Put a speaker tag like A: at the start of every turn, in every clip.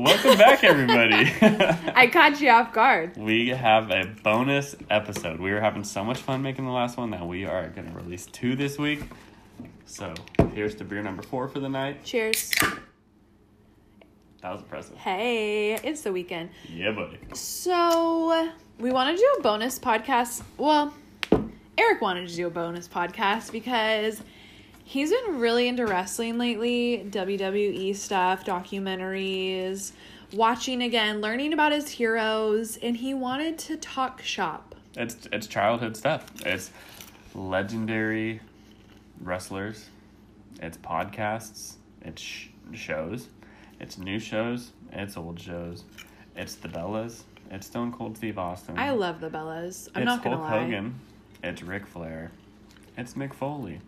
A: Welcome back, everybody.
B: I caught you off guard.
A: we have a bonus episode. We were having so much fun making the last one that we are going to release two this week. So here's to beer number four for the night.
B: Cheers.
A: That was impressive.
B: Hey, it's the weekend.
A: Yeah, buddy.
B: So, we want to do a bonus podcast. Well, Eric wanted to do a bonus podcast because he's been really into wrestling lately WWE stuff, documentaries, watching again, learning about his heroes, and he wanted to talk shop.
A: It's it's childhood stuff. It's legendary wrestlers. It's podcasts. It's sh- shows. It's new shows. It's old shows. It's the Bellas. It's Stone Cold Steve Austin.
B: I love the Bellas. I'm
A: it's
B: not going to
A: Hulk
B: lie.
A: Hogan. It's Ric Flair. It's Mick Foley.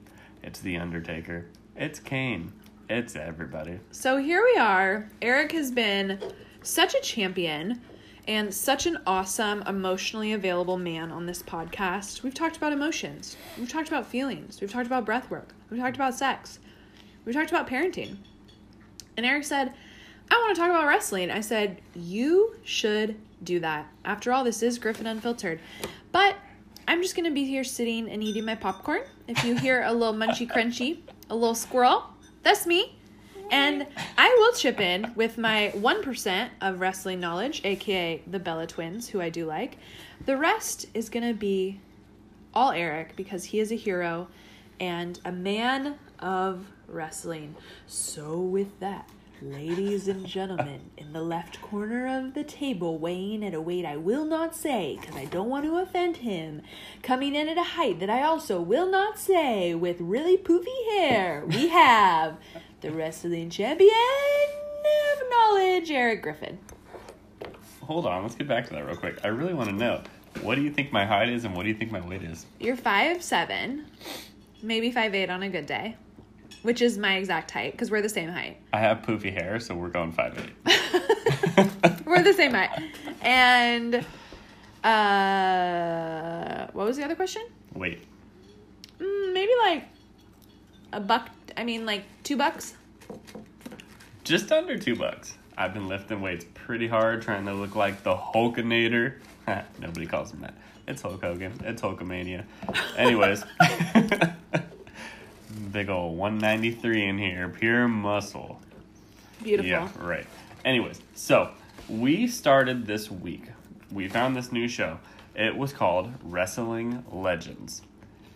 A: It's The Undertaker. It's Kane. It's everybody.
B: So here we are. Eric has been such a champion and such an awesome, emotionally available man on this podcast. We've talked about emotions. We've talked about feelings. We've talked about breath work. We've talked about sex. We've talked about parenting. And Eric said, I want to talk about wrestling. I said, You should do that. After all, this is Griffin Unfiltered. But I'm just going to be here sitting and eating my popcorn. If you hear a little munchy crunchy, a little squirrel, that's me. And I will chip in with my 1% of wrestling knowledge, aka the Bella Twins, who I do like. The rest is going to be all Eric because he is a hero and a man of wrestling. So, with that, ladies and gentlemen, in the left corner of the table, weighing at a weight I will not say because I don't want to offend him, coming in at a height that I also will not say, with really poofy hair, we have the wrestling champion of knowledge, Eric Griffin.
A: Hold on, let's get back to that real quick. I really want to know what do you think my height is and what do you think my weight is?
B: You're five seven, maybe five eight on a good day, which is my exact height because we're the same height.
A: I have poofy hair, so we're going five eight.
B: We're the same height. And uh, what was the other question?
A: Wait,
B: Mm, maybe like a buck. I mean, like two bucks.
A: just under two bucks. I've been lifting weights pretty hard, trying to look like the Hulkinator. Nobody calls him that. It's Hulk Hogan. It's Hulkamania. Anyways, big ol' 193 in here, pure muscle.
B: Beautiful.
A: Yeah, right. Anyways, so we started this week. We found this new show. It was called Wrestling Legends,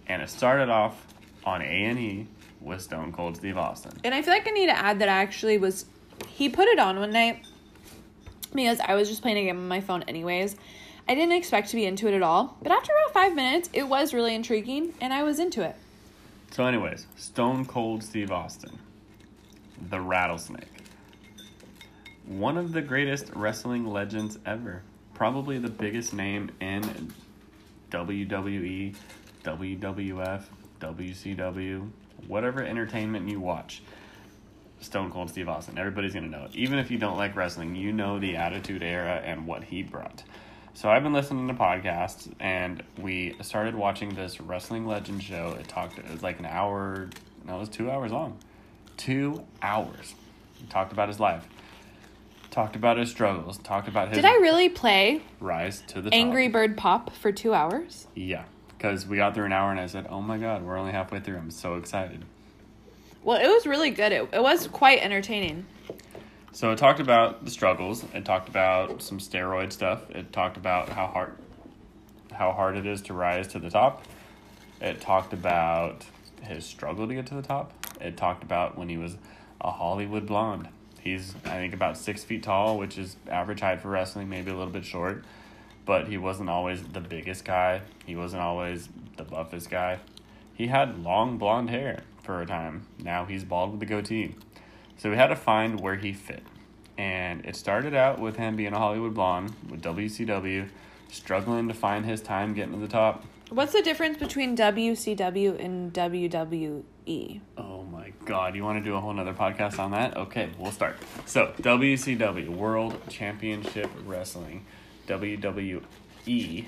A: and it started off on A and E with Stone Cold Steve Austin.
B: And I feel like I need to add that I actually was. He put it on one night because I was just playing a game on my phone, anyways. I didn't expect to be into it at all, but after about five minutes, it was really intriguing, and I was into it.
A: So, anyways, Stone Cold Steve Austin, the Rattlesnake, one of the greatest wrestling legends ever. Probably the biggest name in WWE, WWF, WCW, whatever entertainment you watch. Stone Cold Steve Austin. Everybody's going to know it. Even if you don't like wrestling, you know the Attitude Era and what he brought. So I've been listening to podcasts, and we started watching this Wrestling Legend show. It talked. It was like an hour. No, it was two hours long. Two hours. He talked about his life. Talked about his struggles. Talked about his
B: Did I really play
A: rise to the
B: Angry
A: top.
B: Bird Pop for two hours?
A: Yeah, because we got through an hour, and I said, "Oh my god, we're only halfway through. I'm so excited."
B: Well, it was really good. It, it was quite entertaining.
A: So it talked about the struggles. It talked about some steroid stuff. It talked about how hard how hard it is to rise to the top. It talked about his struggle to get to the top. It talked about when he was a Hollywood blonde. He's I think about six feet tall, which is average height for wrestling, maybe a little bit short. But he wasn't always the biggest guy. He wasn't always the buffest guy. He had long blonde hair for a time. Now he's bald with a goatee. So we had to find where he fit. And it started out with him being a Hollywood blonde with WCW, struggling to find his time getting to the top.
B: What's the difference between WCW and WWE?
A: Oh my god, you want to do a whole nother podcast on that? Okay, we'll start. So, WCW, World Championship Wrestling. WWE,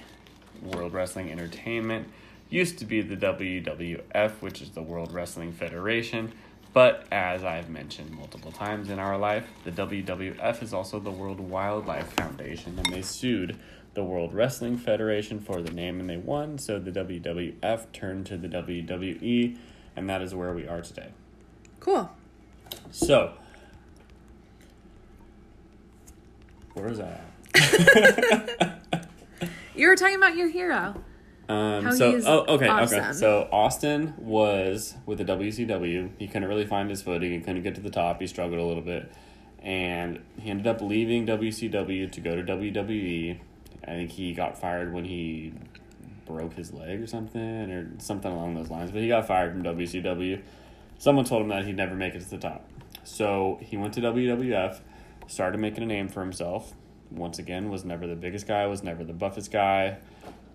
A: World Wrestling Entertainment, used to be the WWF, which is the World Wrestling Federation, But as I've mentioned multiple times in our life, the WWF is also the World Wildlife Foundation, and they sued the World Wrestling Federation for the name and they won, so the WWF turned to the WWE, and that is where we are today.
B: Cool.
A: So, where was I at?
B: You were talking about your hero.
A: Um, so, oh, okay, okay. So Austin was with the WCW. He couldn't really find his footing. He couldn't get to the top. He struggled a little bit, and he ended up leaving WCW to go to WWE. I think he got fired when he broke his leg or something, or something along those lines. But he got fired from WCW. Someone told him that he'd never make it to the top. So he went to WWF, started making a name for himself. Once again, was never the biggest guy, was never the buffest guy,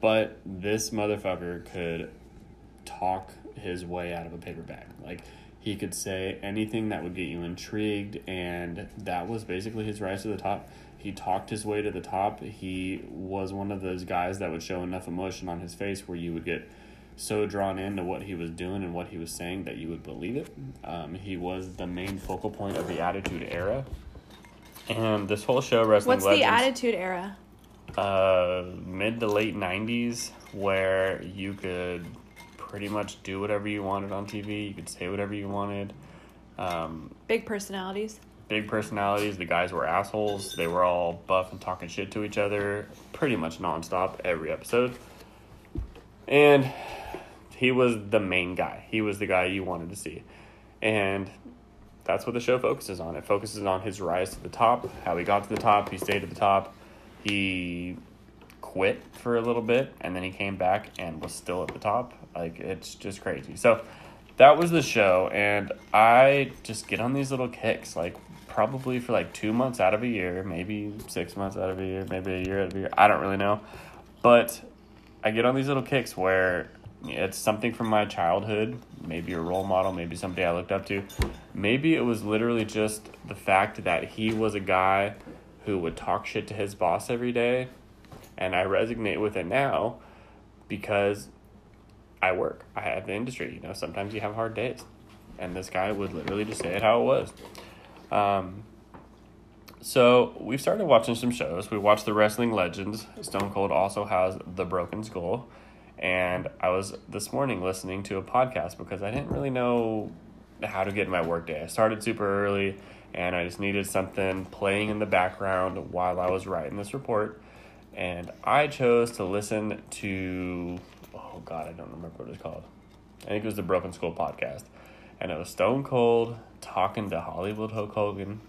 A: but this motherfucker could talk his way out of a paper bag. Like he could say anything that would get you intrigued, and that was basically his rise to the top. He talked his way to the top. He was one of those guys that would show enough emotion on his face where you would get so drawn into what he was doing and what he was saying that you would believe it. Um, he was the main focal point of the Attitude Era. And this whole show, Wrestling
B: What's the Attitude Era?
A: Uh, mid to late 90s where you could pretty much do whatever you wanted on TV. You could say whatever you wanted. Um,
B: Big personalities.
A: big personalities. The guys were assholes. They were all buff and talking shit to each other pretty much nonstop every episode. And he was the main guy. He was the guy you wanted to see. And that's what the show focuses on. It focuses on his rise to the top, how he got to the top, he stayed at the top. He quit for a little bit and then he came back and was still at the top. Like it's just crazy. So that was the show and I just get on these little kicks like probably for like 2 months out of a year, maybe 6 months out of a year, maybe a year out of a year. I don't really know. But I get on these little kicks where it's something from my childhood, maybe a role model, maybe somebody I looked up to. Maybe it was literally just the fact that he was a guy who would talk shit to his boss every day, and I resonate with it now because I work. I have the industry. You know, sometimes you have hard days, and this guy would literally just say it how it was. Um, so we've started watching some shows. We watched the Wrestling Legends. Stone Cold also has The Broken Skull. And I was this morning listening to a podcast because I didn't really know how to get in my workday. I started super early and I just needed something playing in the background while I was writing this report. And I chose to listen to, oh God, I don't remember what it's called. I think it was the Broken Skull podcast. And it was Stone Cold talking to Hollywood Hulk Hogan.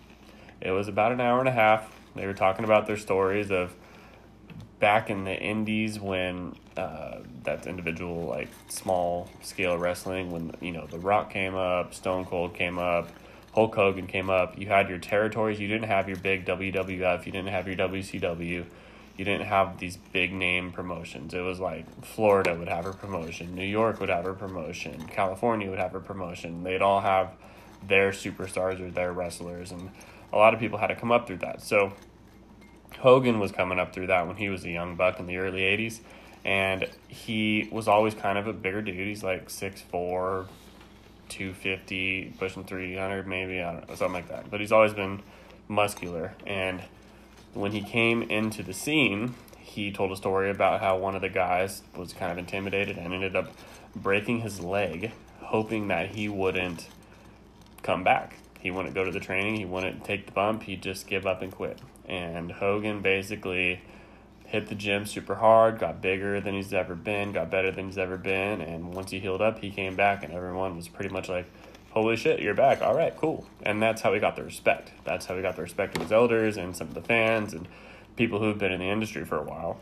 A: It was about an hour and a half. They were talking about their stories of back in the indies when uh, that's individual like small scale wrestling when you know the rock came up stone cold came up hulk hogan came up you had your territories you didn't have your big wwf you didn't have your wcw you didn't have these big name promotions it was like florida would have a promotion new york would have a promotion california would have a promotion they'd all have their superstars or their wrestlers and a lot of people had to come up through that so Hogan was coming up through that when he was a young buck in the early 80s. And he was always kind of a bigger dude. He's like 6'4, 250, pushing 300 maybe, I don't know, something like that. But he's always been muscular. And when he came into the scene, he told a story about how one of the guys was kind of intimidated and ended up breaking his leg, hoping that he wouldn't come back. He wouldn't go to the training, he wouldn't take the bump, he'd just give up and quit. And Hogan basically hit the gym super hard, got bigger than he's ever been, got better than he's ever been, and once he healed up, he came back, and everyone was pretty much like, "Holy shit, you're back! All right, cool." And that's how he got the respect. That's how he got the respect of his elders and some of the fans and people who've been in the industry for a while.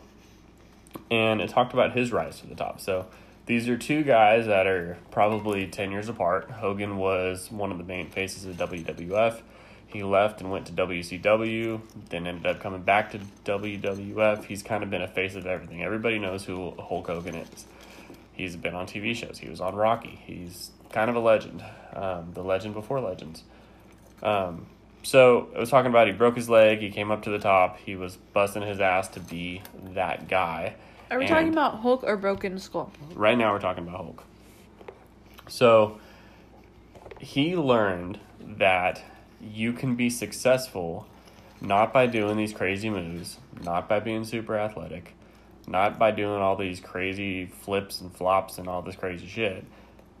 A: And it talked about his rise to the top. So these are two guys that are probably ten years apart. Hogan was one of the main faces of WWF. He left and went to WCW, then ended up coming back to WWF. He's kind of been a face of everything. Everybody knows who Hulk Hogan is. He's been on TV shows. He was on Rocky. He's kind of a legend, um, the legend before legends. Um, so I was talking about he broke his leg. He came up to the top. He was busting his ass to be that guy.
B: Are we
A: And-
B: talking about Hulk or Broken Skull?
A: Right now, we're talking about Hulk. So he learned that you can be successful not by doing these crazy moves, not by being super athletic, not by doing all these crazy flips and flops and all this crazy shit.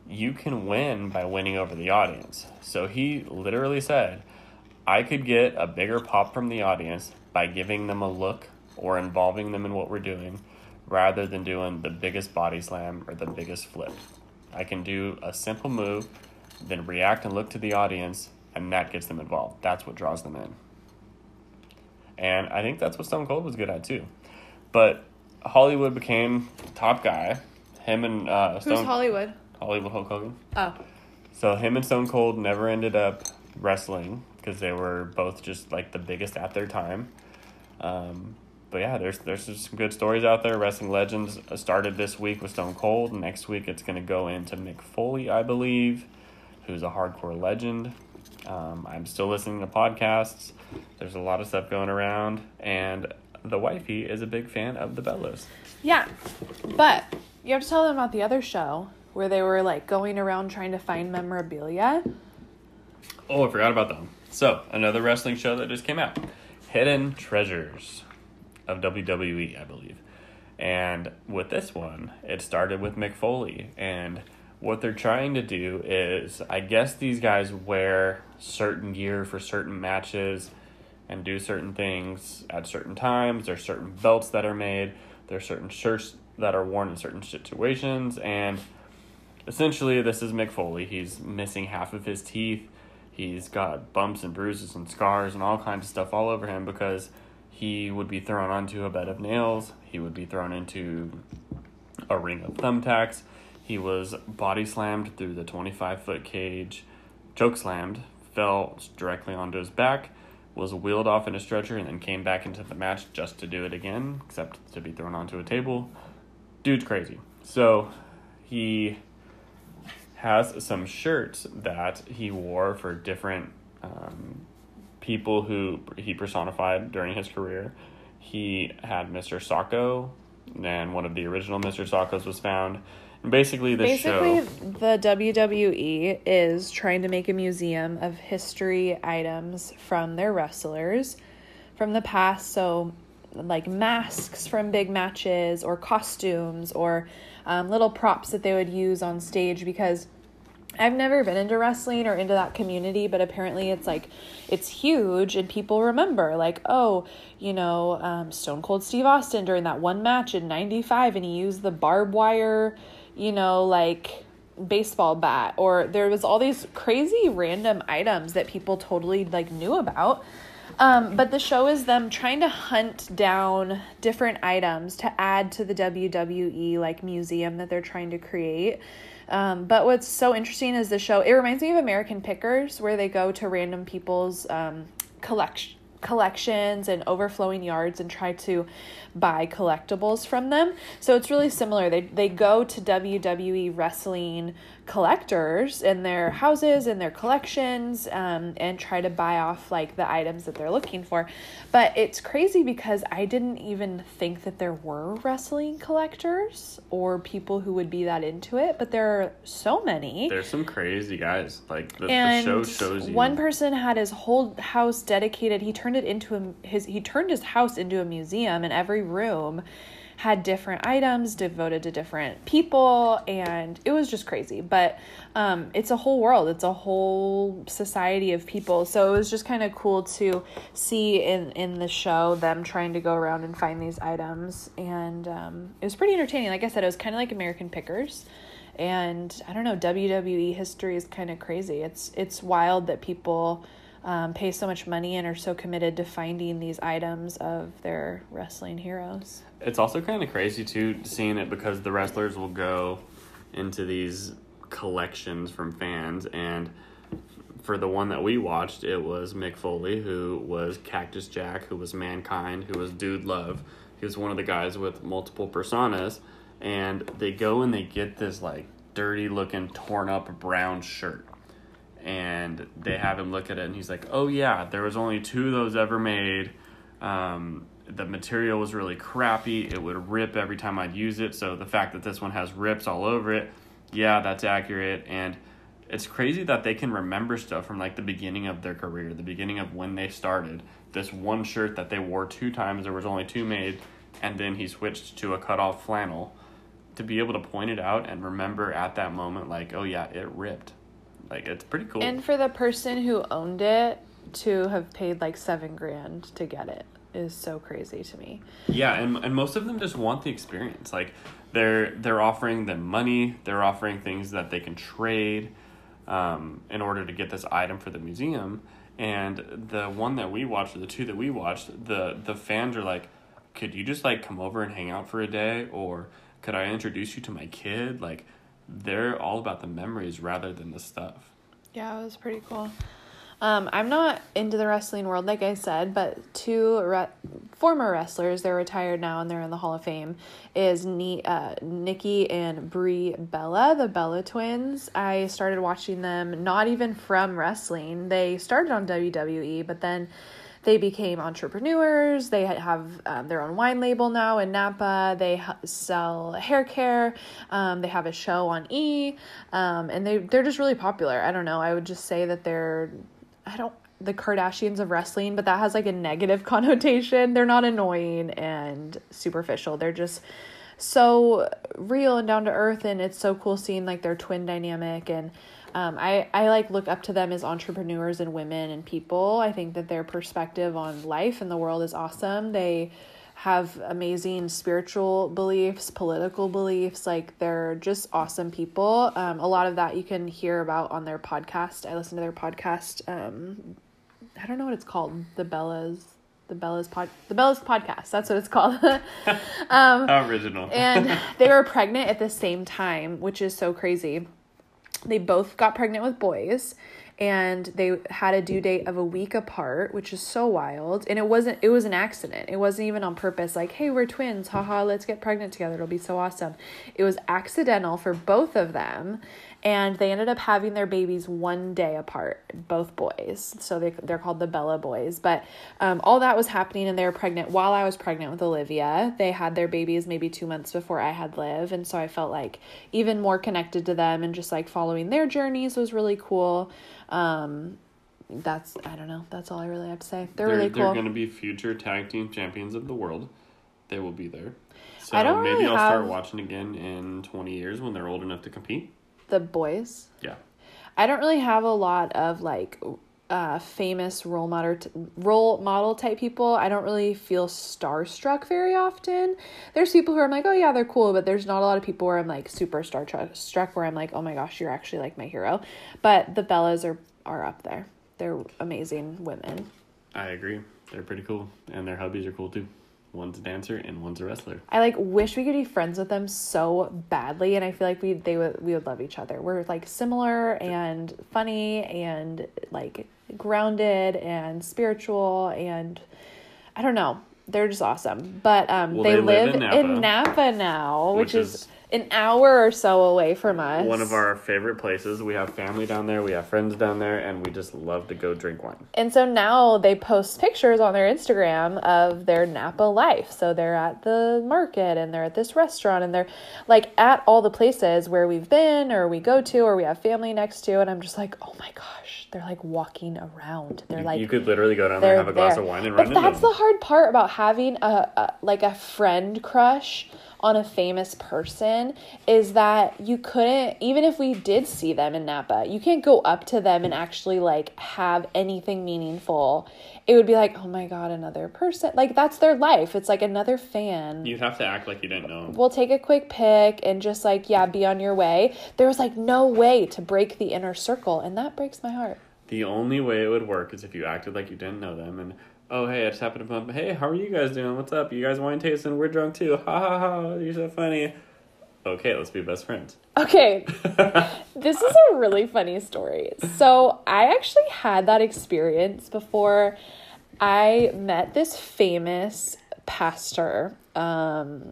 A: You can win by winning over the audience. So he literally said, I could get a bigger pop from the audience by giving them a look or involving them in what we're doing rather than doing the biggest body slam or the biggest flip. I can do a simple move, then react and look to the audience, and that gets them involved. That's what draws them in. And I think that's what Stone Cold was good at too. But Hollywood became the top guy. Him and uh,
B: Who's Hollywood?
A: Hollywood Hulk Hogan.
B: Oh,
A: So him and Stone Cold never ended up wrestling because they were both just like the biggest at their time. Um, but yeah, there's there's just some good stories out there. Wrestling Legends uh, started this week with Stone Cold. Next week it's going to go into Mick Foley, I believe, who's a hardcore legend. Um, I'm still listening to podcasts. There's a lot of stuff going around, and the wifey is a big fan of the Bellas.
B: yeah. But you have to tell them about the other show where they were like going around trying to find memorabilia.
A: Oh, I forgot about them. So, another wrestling show that just came out Hidden Treasures of WWE, I believe. And with this one, it started with Mick Foley. And what they're trying to do is, I guess these guys wear certain gear for certain matches and do certain things at certain times. There's certain belts that are made, there's certain shirts that are worn in certain situations. And essentially, this is Mick Foley. He's missing half of his teeth. He's got bumps and bruises and scars and all kinds of stuff all over him because he would be thrown onto a bed of nails. He would be thrown into a ring of thumbtacks. He was body slammed through the 25 foot cage, choke slammed, fell directly onto his back, was wheeled off in a stretcher, and then came back into the match just to do it again, except to be thrown onto a table. Dude's crazy. So he has some shirts that he wore for different um, people who he personified during his career. He had Mr. Socko, and one of the original Mr. Sockos was found. Basically, the
B: Basically,
A: show.
B: the WWE is trying to make a museum of history items from their wrestlers from the past. So, like masks from big matches, or costumes, or um, little props that they would use on stage because. I've never been into wrestling or into that community, but apparently it's like it's huge and people remember like, oh, you know, um, Stone Cold Steve Austin during that one match in '95, and he used the barbed wire, you know, like baseball bat, or there was all these crazy random items that people totally like knew about. Um, but the show is them trying to hunt down different items to add to the WWE like museum that they're trying to create. Um, but what's so interesting is the show. It reminds me of American Pickers, where they go to random people's um, collection collections and overflowing yards and try to buy collectibles from them. So it's really similar. They they go to WWE wrestling collectors in their houses and their collections um, and try to buy off like the items that they're looking for. But it's crazy because I didn't even think that there were wrestling collectors or people who would be that into it, but there are so many.
A: There's some crazy guys. Like, the, the show shows you.
B: one person had his whole house dedicated. He turned it into a, his he turned his house into a museum, and every room had different items devoted to different people, and it was just crazy. But um, it's a whole world. It's a whole society of people. So it was just kind of cool to see in in the show them trying to go around and find these items, and um, it was pretty entertaining. Like I said, it was kind of like American Pickers and I don't know WWE history is kind of crazy. It's it's wild that people um, pay so much money and are so committed to finding these items of their wrestling heroes.
A: It's also kind of crazy too seeing it because the wrestlers will go into these collections from fans and for the one that we watched it was Mick Foley who was Cactus Jack who was Mankind who was Dude Love he was one of the guys with multiple personas and they go and they get this like dirty looking torn up brown shirt and they have him look at it and he's like oh yeah there was only two of those ever made um, the material was really crappy it would rip every time i'd use it so the fact that this one has rips all over it yeah that's accurate and it's crazy that they can remember stuff from like the beginning of their career, the beginning of when they started. This one shirt that they wore two times, there was only two made, and then he switched to a cut off flannel. To be able to point it out and remember at that moment, like, oh yeah, it ripped. Like, it's pretty cool.
B: And for the person who owned it to have paid like seven grand to get it is so crazy to me.
A: Yeah, and and most of them just want the experience. Like they're they're offering them money, they're offering things that they can trade um, in order to get this item for the museum. And the one that we watched, or the two that we watched, the the fans are like, "Could you just like come over and hang out for a day, or could I introduce you to my kid?" Like they're all about the memories rather than the stuff.
B: Yeah, it was pretty cool. Um, I'm not into the wrestling world, like I said, but two re- former wrestlers, they're retired now and they're in the Hall of Fame, is Ni- uh, Nikki and Brie Bella, the Bella twins. I started watching them not even from wrestling. They started on WWE, but then they became entrepreneurs. They have um, their own wine label now in Napa. They sell hair care. Um, they have a show on E, um, and they they're just really popular. I don't know. I would just say that they're I don't the Kardashians of wrestling, but that has like a negative connotation. They're not annoying and superficial. They're just so real and down to earth and it's so cool seeing like their twin dynamic and um, I, I like look up to them as entrepreneurs and women and people. I think that their perspective on life and the world is awesome. They have amazing spiritual beliefs, political beliefs. Like they're just awesome people. Um, a lot of that you can hear about on their podcast. I listen to their podcast. Um, I don't know what it's called. The Bellas, the Bellas pod, the Bellas podcast. That's what it's called.
A: um, Original.
B: and they were pregnant at the same time, which is so crazy. They both got pregnant with boys and they had a due date of a week apart, which is so wild. And it wasn't it was an accident. It wasn't even on purpose like, "Hey, we're twins. Haha, let's get pregnant together. It'll be so awesome." It was accidental for both of them and they ended up having their babies one day apart, both boys. So they they're called the Bella boys. But um, all that was happening, and they were pregnant while I was pregnant with Olivia. They had their babies maybe two months before I had Liv, and so I felt like even more connected to them, and just like following their journeys was really cool. Um, that's I don't know. That's all I really have to say. They're,
A: they're
B: really cool.
A: They're going to be future tag team champions of the world. They will be there. So
B: I don't
A: maybe
B: really
A: I'll
B: have-
A: start watching again in 20 years when they're old enough to compete.
B: The boys.
A: Yeah.
B: I don't really have a lot of like uh famous role model t- role model type people. I don't really feel starstruck very often. There's people who I'm like, "Oh yeah, they're cool," but there's not a lot of people where I'm like super star struck where I'm like, "Oh my gosh, you're actually like my hero." But the Bellas are are up there. They're amazing women.
A: I agree. They're pretty cool. And their hubbies are cool too. One's a dancer and one's a wrestler.
B: I like wish we could be friends with them so badly and I feel like we they would we would love each other. We're like similar and funny and like grounded and spiritual and I don't know. They're just awesome. But um
A: Well,
B: they,
A: they live
B: live,
A: in
B: in,
A: Napa,
B: Napa, now, which,
A: which
B: is,
A: is
B: an hour or so away from us.
A: One of our favorite places. We have family down there, we have friends down there, and we just love to go drink wine.
B: And so now they post pictures on their Instagram of their Napa life. So they're at the market and they're at this restaurant and they're like at all the places where we've been or we go to or we have family next to. And I'm just like, oh my gosh, they're like walking around. They're like,
A: you could literally go down there,
B: they're
A: have a glass
B: there.
A: of wine, and
B: but
A: run
B: that's the hard part about having a, a like a friend crush on a famous person is that you couldn't even if we did see them in Napa, you can't go up to them and actually like have anything meaningful. It would be like, "Oh my god, another person." Like that's their life. It's like another fan.
A: You'd have to act like you didn't know.
B: We'll take a quick pic and just like, yeah, be on your way. There was like no way to break the inner circle, and that breaks my heart.
A: The only way it would work is if you acted like you didn't know them and oh hey, I just happened to bump. Hey, how are you guys doing? What's up? You guys wine tasting? We're drunk too. Ha ha ha! You're so funny. Okay, let's be best friends.
B: Okay, this is a really funny story. So, I actually had that experience before I met this famous pastor. Um,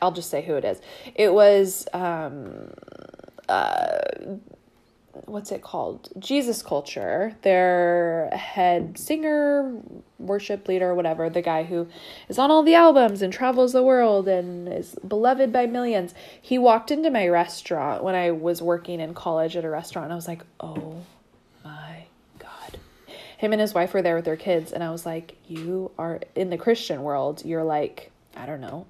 B: I'll just say who it is. It was, um, uh, what's it called? Jesus Culture. Their head singer, worship leader whatever, the guy who is on all the albums and travels the world and is beloved by millions. He walked into my restaurant when I was working in college at a restaurant and I was like, "Oh my god." Him and his wife were there with their kids and I was like, "You are in the Christian world, you're like, I don't know,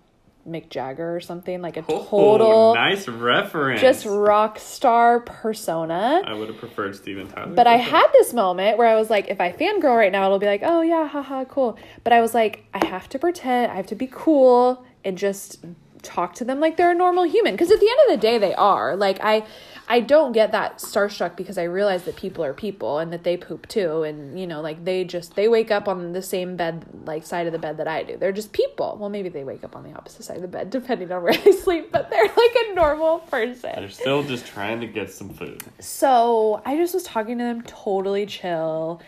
B: Mick Jagger or something, like a oh, total
A: Oh, nice reference.
B: just rock star persona."
A: I would have preferred Steven Tyler.
B: But I had this moment where I was like, if I fangirl right now, it'll be like, oh yeah, haha, cool. But I was like, I have to pretend, I have to be cool and just talk to them like they're a normal human. Because at the end of the day, they are. Like I, I don't get that starstruck because I realize that people are people and that they poop too, and you know, like they just they wake up on the same bed, like side of the bed that I do. They're just people. Well, maybe they wake up on the opposite side of the bed depending on where they sleep, but they're like a normal person.
A: They're still just trying to get some food.
B: So I just was talking to them totally chill.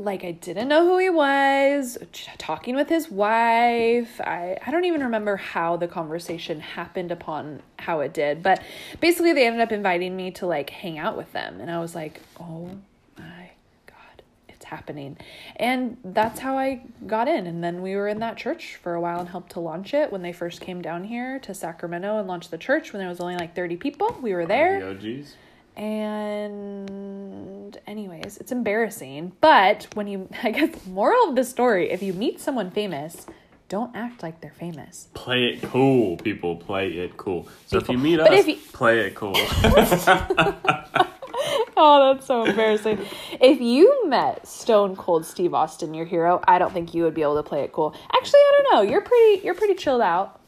B: Like I didn't know who he was, talking with his wife. I, I don't even remember how the conversation happened upon how it did, but basically they ended up inviting me to like hang out with them. And I was like, oh my God, it's happening. And that's how I got in. And then we were in that church for a while and helped to launch it when they first came down here to Sacramento and launched the church when there was only like 30 people. We were there.
A: The OGs.
B: And anyways, it's embarrassing. But when you, I guess, moral of the story: if you meet someone famous, don't act like they're famous.
A: Play it cool, people. Play it cool. So if you meet
B: But
A: us,
B: you-
A: play it cool.
B: Oh, that's so embarrassing. if you met Stone Cold Steve Austin, your hero, I don't think you would be able to play it cool. Actually, I don't know. You're pretty. You're pretty chilled out.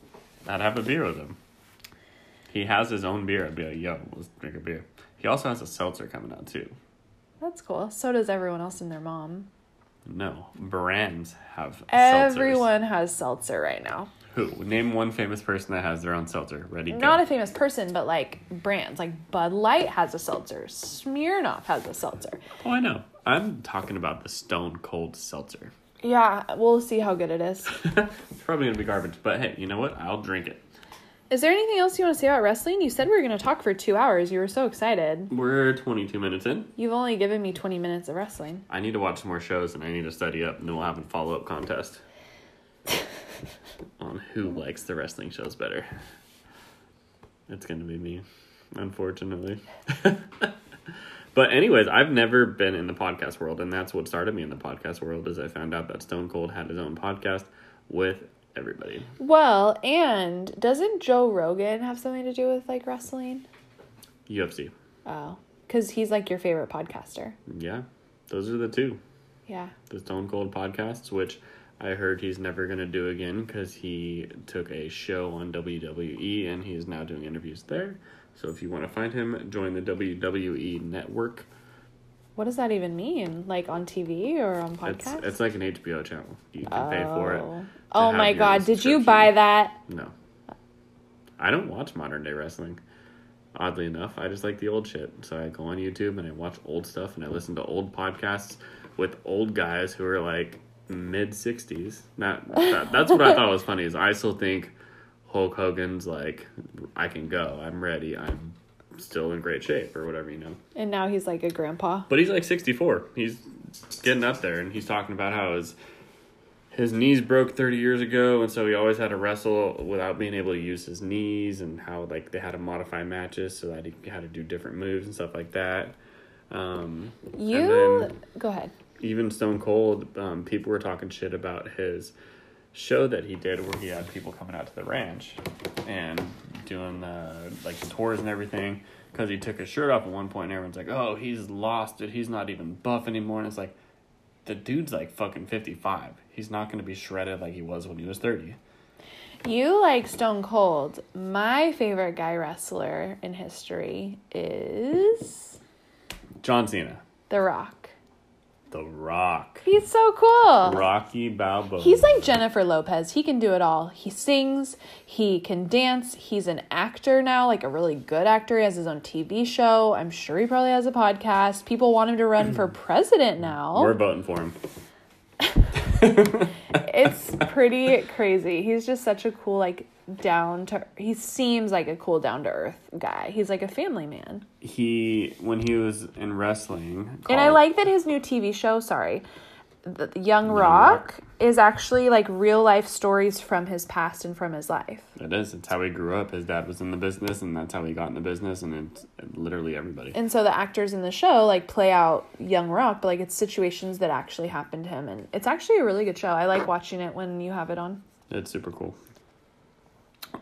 A: I'd have a beer with him. He has his own beer. I'd be like, yo, let's drink a beer. He also has a seltzer coming out too.
B: That's cool. So does everyone else and their mom.
A: No, brands have seltzers.
B: Everyone has seltzer right now.
A: Who? Name one famous person that has their own seltzer. Ready? Go.
B: Not a famous person, but like brands. Like Bud Light has a seltzer. Smirnoff has a seltzer.
A: oh, I know. I'm talking about the Stone Cold Seltzer.
B: Yeah, we'll see how good it is.
A: It's probably gonna be garbage, but hey, you know what? I'll drink it.
B: Is there anything else you want to say about wrestling? You said we were going to talk for two hours. You were so excited.
A: We're 22 minutes in.
B: You've only given me 20 minutes of wrestling.
A: I need to watch some more shows and I need to study up, and then we'll have a follow up contest on who likes the wrestling shows better. It's gonna be me, unfortunately. but anyways, I've never been in the podcast world, and that's what started me in the podcast world. Is I found out that Stone Cold had his own podcast with everybody.
B: Well, and doesn't Joe Rogan have something to do with like wrestling?
A: UFC.
B: Oh, because he's like your favorite podcaster.
A: Yeah, those are the two.
B: Yeah.
A: the Stone Cold podcasts, which I heard he's never going to do again because he took a show on WWE and he is now doing interviews there. So if you want to find him, join the WWE network.
B: What does that even mean? Like on TV or on podcast?
A: it's like an HBO channel. You can pay for it.
B: Oh. Oh my god, did you buy that?
A: No. I don't watch modern day wrestling. Oddly enough, I just like the old shit. So I go on YouTube and I watch old stuff and I listen to old podcasts with old guys who are like mid 60s. Not that, that's what I thought was funny is I still think Hulk Hogan's like I can go. I'm ready. I'm still in great shape or whatever, you know.
B: And now he's like a grandpa.
A: But he's like 64. He's getting up there, and he's talking about how his his knees broke 30 years ago, and so he always had to wrestle without being able to use his knees, and how like they had to modify matches so that he had to do different moves and stuff like that. Um,
B: You
A: then
B: go ahead.
A: even Stone Cold, um, people were talking shit about his show that he did where he had people coming out to the ranch and doing the like the tours and everything because he took his shirt off at one point and everyone's like, oh, he's lost it. He's not even buff anymore. And it's like, the dude's like fucking 55. He's not going to be shredded like he was when he was 30.
B: You like Stone Cold. My favorite guy wrestler in history is
A: John Cena,
B: The Rock.
A: The Rock,
B: He's so cool.
A: Rocky Balboa.
B: He's like Jennifer Lopez. He can do it all. He sings, he can dance. He's an actor now, like a really good actor. He has his own TV show. I'm sure he probably has a podcast. People want him to run for president now.
A: We're voting for him.
B: it's pretty crazy. He's just such a cool, like, down to. He seems like a cool, down to earth guy. He's like a family man.
A: He when he was in wrestling,
B: And I like that his new TV show, sorry, the Young Rock is actually like real life stories from his past and from his life.
A: It is. It's how he grew up. His dad was in the business, and that's how he got in the business, and it's literally everybody.
B: And so the actors in the show like play out Young Rock, but like it's situations that actually happened to him, and it's actually a really good show. I like watching it when you have it on.
A: It's super cool.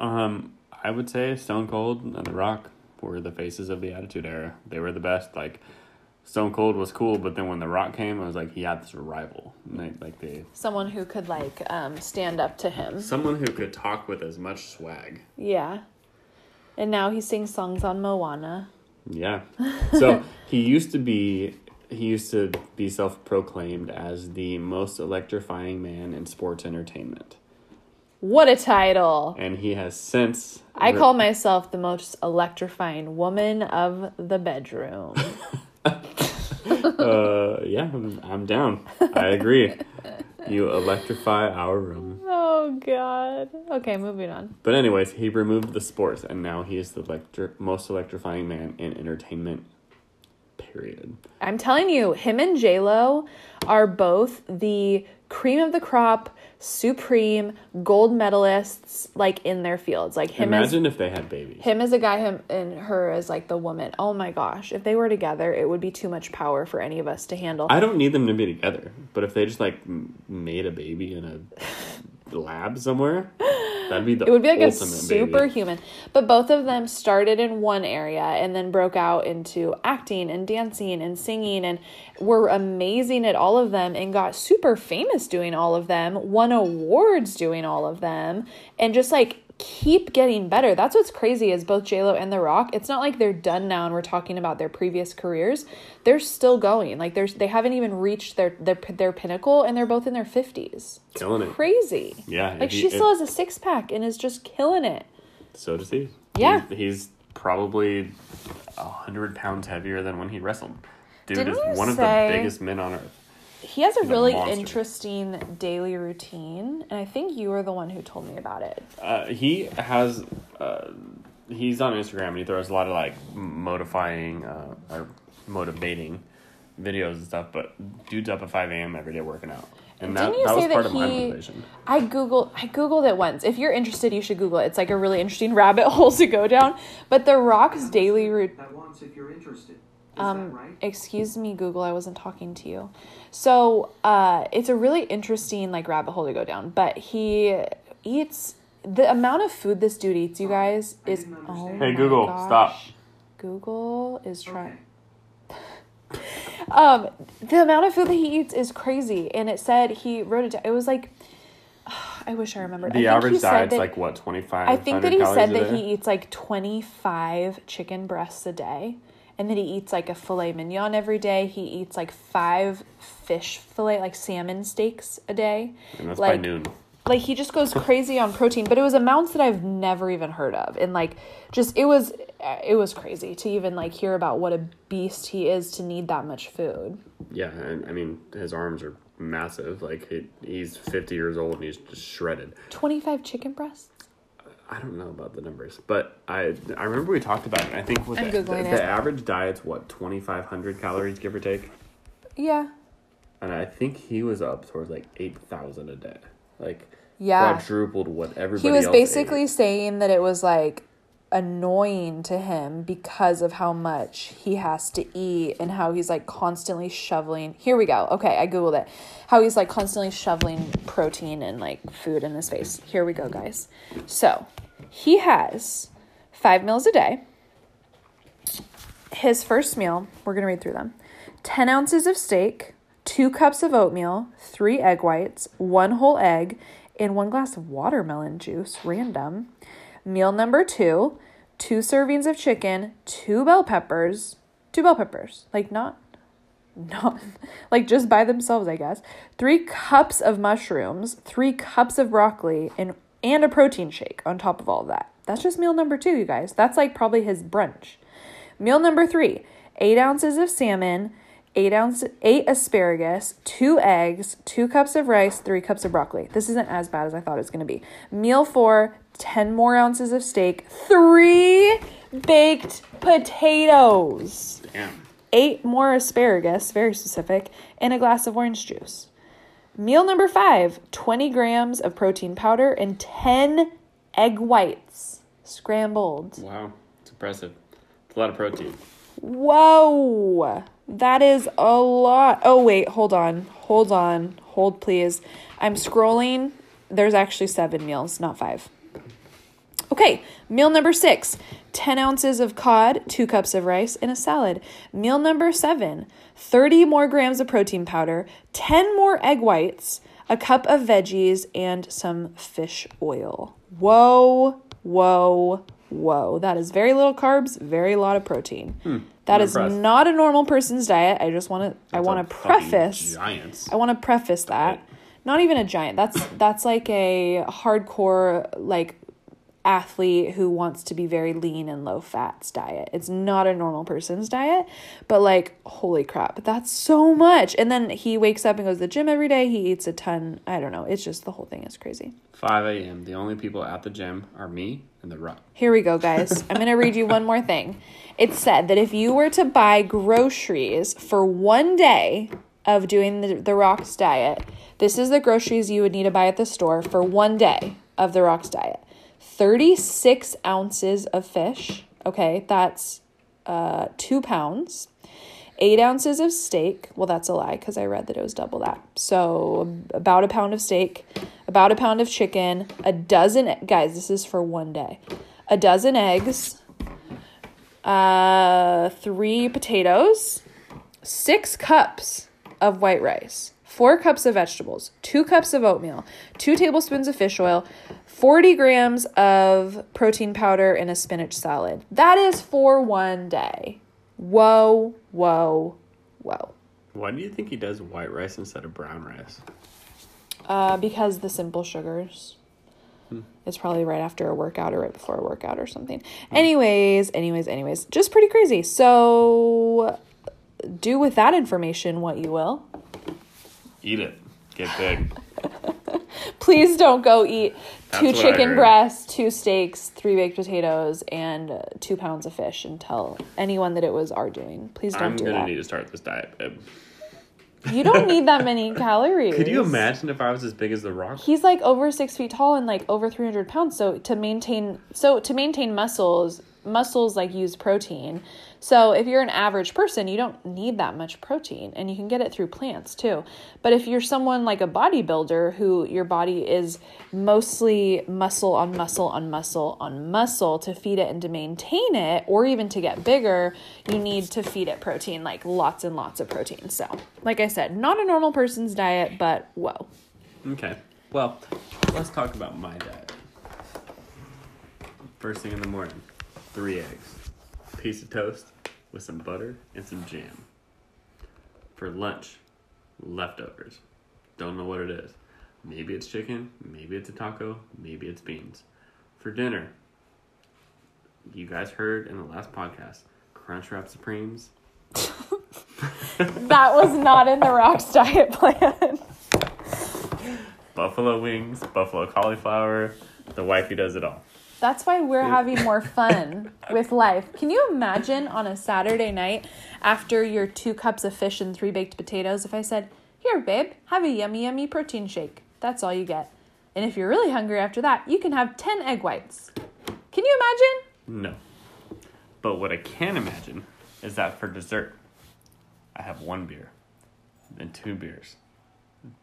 A: Um, I would say Stone Cold and The Rock were the faces of the Attitude Era. They were the best. Like Stone Cold was cool, but then when The Rock came, it was like he had this rival, like, like they
B: Someone who could like um, stand up to him.
A: someone who could talk with as much swag.
B: Yeah. And now he sings songs on Moana.
A: Yeah. So he used to be he used to be self proclaimed as the most electrifying man in sports entertainment.
B: What a title!
A: And he has since
B: I call myself the most electrifying woman of the bedroom.
A: uh yeah, I'm, I'm down. I agree. You electrify our room.
B: oh god. Okay, moving on.
A: But anyways, he removed the sports and now he is the electri- most electrifying man in entertainment. Period.
B: I'm telling you, him and J Lo are both the cream of the crop, supreme gold medalists, like in their fields. Like him as
A: Imagine if they had babies.
B: him as a guy, him and her as like the woman. Oh my gosh, if they were together, it would be too much power for any of us to handle.
A: I don't need them to be together, but if they just like made a baby in a lab somewhere, that'd be the
B: It would be like a
A: baby.
B: superhuman. But both of them started in one area and then broke out into acting and dancing and singing and were amazing at all of them and got super famous doing all of them, won awards doing all of them, and just like keep getting better. That's what's crazy is both JLo and The Rock, it's not like they're done now and we're talking about their previous careers. They're still going. Like there's they haven't even reached their their their pinnacle and they're both in their 50s.
A: Killing it.
B: Crazy.
A: Yeah,
B: Like
A: he-
B: she still has a six pack and is just killing it.
A: So does he.
B: Yeah.
A: He's, he's probably a hundred pounds heavier than when he wrestled. Dude
B: Didn't
A: is one of the biggest men on earth.
B: He has a
A: He's a
B: really
A: monster.
B: interesting daily routine, and I think you were the one who told me about it.
A: Uh, he has. Uh, he's on Instagram and he throws a lot of like modifying uh, or motivating videos and stuff. But dude's up at five a.m. every day working out, and that,
B: Didn't you
A: that was
B: say
A: part
B: that
A: of my
B: he?
A: motivation.
B: I googled. I googled it once. If you're interested, you should Google it. It's like a really interesting rabbit hole to go down. But The Rock's daily routine.
C: That once if you're interested. Is
B: Um,
C: that right?
B: excuse me, Google. I wasn't talking to you. So, uh, it's a really interesting like rabbit hole to go down. But he eats the amount of food this dude eats. You guys
C: I
B: is oh.
A: Hey, Google,
B: gosh.
A: stop.
B: Google is trying.
C: Okay.
B: Um, the amount of food that he eats is crazy, and it said he wrote it down. It was like, I wish I remembered. I
A: The
B: think he
A: average
B: said
A: diet's
B: that-
A: like what twenty five.
B: I think that he said that he eats like twenty five chicken breasts a day, and then he eats like a filet mignon every day. He eats like five fish fillet, like salmon steaks a day.
A: and that's
B: like,
A: by noon.
B: Like he just goes crazy on protein, but it was amounts that I've never even heard of, and like just it was it was crazy to even like hear about what a beast he is to need that much food.
A: Yeah, and I mean his arms are massive. Like he, he's fifty years old and he's just shredded.
B: 25 chicken breasts?
A: I don't know about the numbers, but I I remember we talked about it. I think with
B: I'm
A: the,
B: Googling
A: the,
B: it.
A: the average diet's what twenty five hundred calories, give or take,
B: Yeah.
A: and I think he was up towards like eight thousand a day, like
B: Yeah.
A: quadrupled what everybody.
B: He was basically
A: ate.
B: saying that it was like annoying to him because of how much he has to eat and how he's like constantly shoveling. Here we go. Okay, I googled it. How he's like constantly shoveling protein and like food in his face. Here we go, guys. So, he has 5 meals a day. His first meal, we're going to read through them 10 ounces of steak, two cups of oatmeal, three egg whites, one whole egg, and one glass of watermelon juice, random. Meal number two, two servings of chicken, two bell peppers, two bell peppers, like not, not, like just by themselves, I guess. Three cups of mushrooms, three cups of broccoli, and and a protein shake on top of all of that. That's just meal number two, you guys. That's like probably his brunch. Meal number three: eight ounces of salmon, eight ounce eight asparagus, two eggs, two cups of rice, three cups of broccoli. This isn't as bad as I thought it was gonna be. Meal four: 10 more ounces of steak, three baked potatoes,
A: Damn.
B: eight more asparagus, very specific, and a glass of orange juice. Meal number five 20 grams of protein powder and 10 egg whites scrambled.
A: Wow, it's impressive. It's a lot of protein.
B: Whoa, that is a lot. Oh, wait, hold on. Hold on. Hold, please. I'm scrolling. There's actually seven meals, not five. Okay, meal number six 10 ounces of cod, two cups of rice, and a salad. Meal number seven 30 more grams of protein powder, 10 more egg whites, a cup of veggies, and some fish oil. Whoa, whoa, whoa. That is very little carbs, very lot of protein. Hmm, that
A: I'm impressed.
B: not a normal person's diet. I just want to I want to preface
A: giants.
B: I want to preface that.
A: Diet.
B: Not even a giant. That's that's like a hardcore like athlete who wants to be very lean and low fats diet. It's not a normal person's diet, but like holy crap, that's so much. And then he wakes up and goes to the gym every day. He eats a ton. I don't know. It's just the whole thing is crazy.
A: 5 a.m. The only people at the gym are me and the rock.
B: Here we go, guys. I'm going to read you one more thing. It said that if you were to buy groceries for one day of doing the, the Rocks diet, this is the groceries you would need to buy at the store for one day of the Rocks diet 36 ounces of fish. Okay, that's uh, two pounds. Eight ounces of steak. Well, that's a lie because I read that it was double that. So, about a pound of steak, about a pound of chicken, a dozen, guys, this is for one day, a dozen eggs, uh, three potatoes, six cups of white rice, four cups of vegetables, two cups of oatmeal, two tablespoons of fish oil, 40 grams of protein powder, in a spinach salad. That is for one day. Whoa, whoa, whoa.
A: Why do you think he does white rice instead of brown rice?
B: Uh, because the simple sugars. It's probably right after a workout or right before a workout or something. Anyways, anyways, anyways, just pretty crazy. So, do with that information what you will.
A: Eat it. Get big.
B: Please don't go eat two
A: what I
B: chicken breasts, two steaks, three baked potatoes, and uh, two pounds of fish and tell anyone that it was our doing. Please don't do that.
A: I'm
B: do
A: gonna need to start this diet, babe.
B: You don't need that many calories.
A: Could you imagine if I was as big as the rock?
B: He's like over six feet tall and like over 300 pounds. So to maintain, so to maintain muscles, muscles like use protein. So if you're an average person, you don't need that much protein and you can get it through plants too. But if you're someone like a bodybuilder who your body is mostly muscle on muscle on muscle on muscle to feed it and to maintain it or even to get bigger, you need to feed it protein, like lots and lots of protein. So, like I said, not a normal person's diet, but whoa.
A: Okay. Well, let's talk about my diet. First thing in the morning, three eggs, piece of toast with some butter and some jam. For lunch, leftovers. Don't know what it is. Maybe it's chicken, maybe it's a taco, maybe it's beans. For dinner, you guys heard in the last podcast, Crunchwrap Supremes.
B: That was not in the Rocks diet plan.
A: buffalo wings, buffalo cauliflower. The wifey does it all.
B: That's why we're having more fun with life. Can you imagine on a Saturday night after your two cups of fish and three baked potatoes if I said, Here, babe, have a yummy, yummy protein shake? That's all you get. And if you're really hungry after that, you can have 10 egg whites. Can you imagine?
A: No. But what I can imagine is that for dessert, I have one beer, then two beers,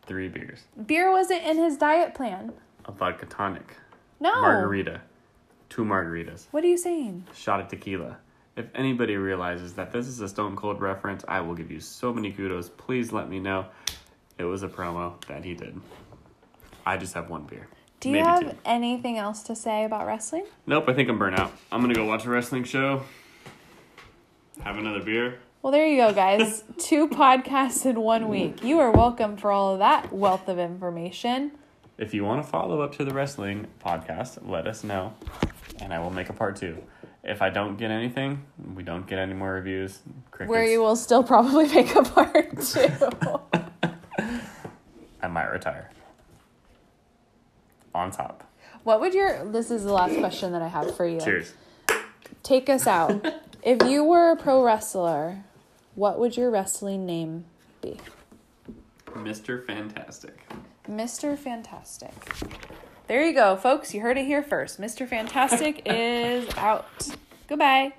A: three beers,
B: Beer wasn't in his diet plan.
A: a vodka tonic,
B: No.
A: margarita, two margaritas,
B: What are you saying?
A: shot of tequila. If anybody realizes that this is a Stone Cold reference, I will give you so many kudos. Please let me know. It was a promo that he did. I just have one beer.
B: Do you
A: Maybe
B: have
A: two.
B: anything else to say about wrestling?
A: Nope, I think I'm burnt out. I'm gonna go watch a wrestling show. Have another beer.
B: Well, there you go, guys. Two podcasts in one week. You are welcome for all of that wealth of information.
A: If you want to follow up to the wrestling podcast, let us know, and I will make a part two. If I don't get anything, we don't get any more reviews. Crickets,
B: Where you will still probably make a part two.
A: I might retire. On top.
B: what would your this is the last question that I have for you.
A: Cheers.
B: Take us out. if you were a pro wrestler, what would your wrestling name be?
A: Mr. Fantastic.
B: Mr. Fantastic. There you go, folks. You heard it here first. Mr. Fantastic is out. Goodbye.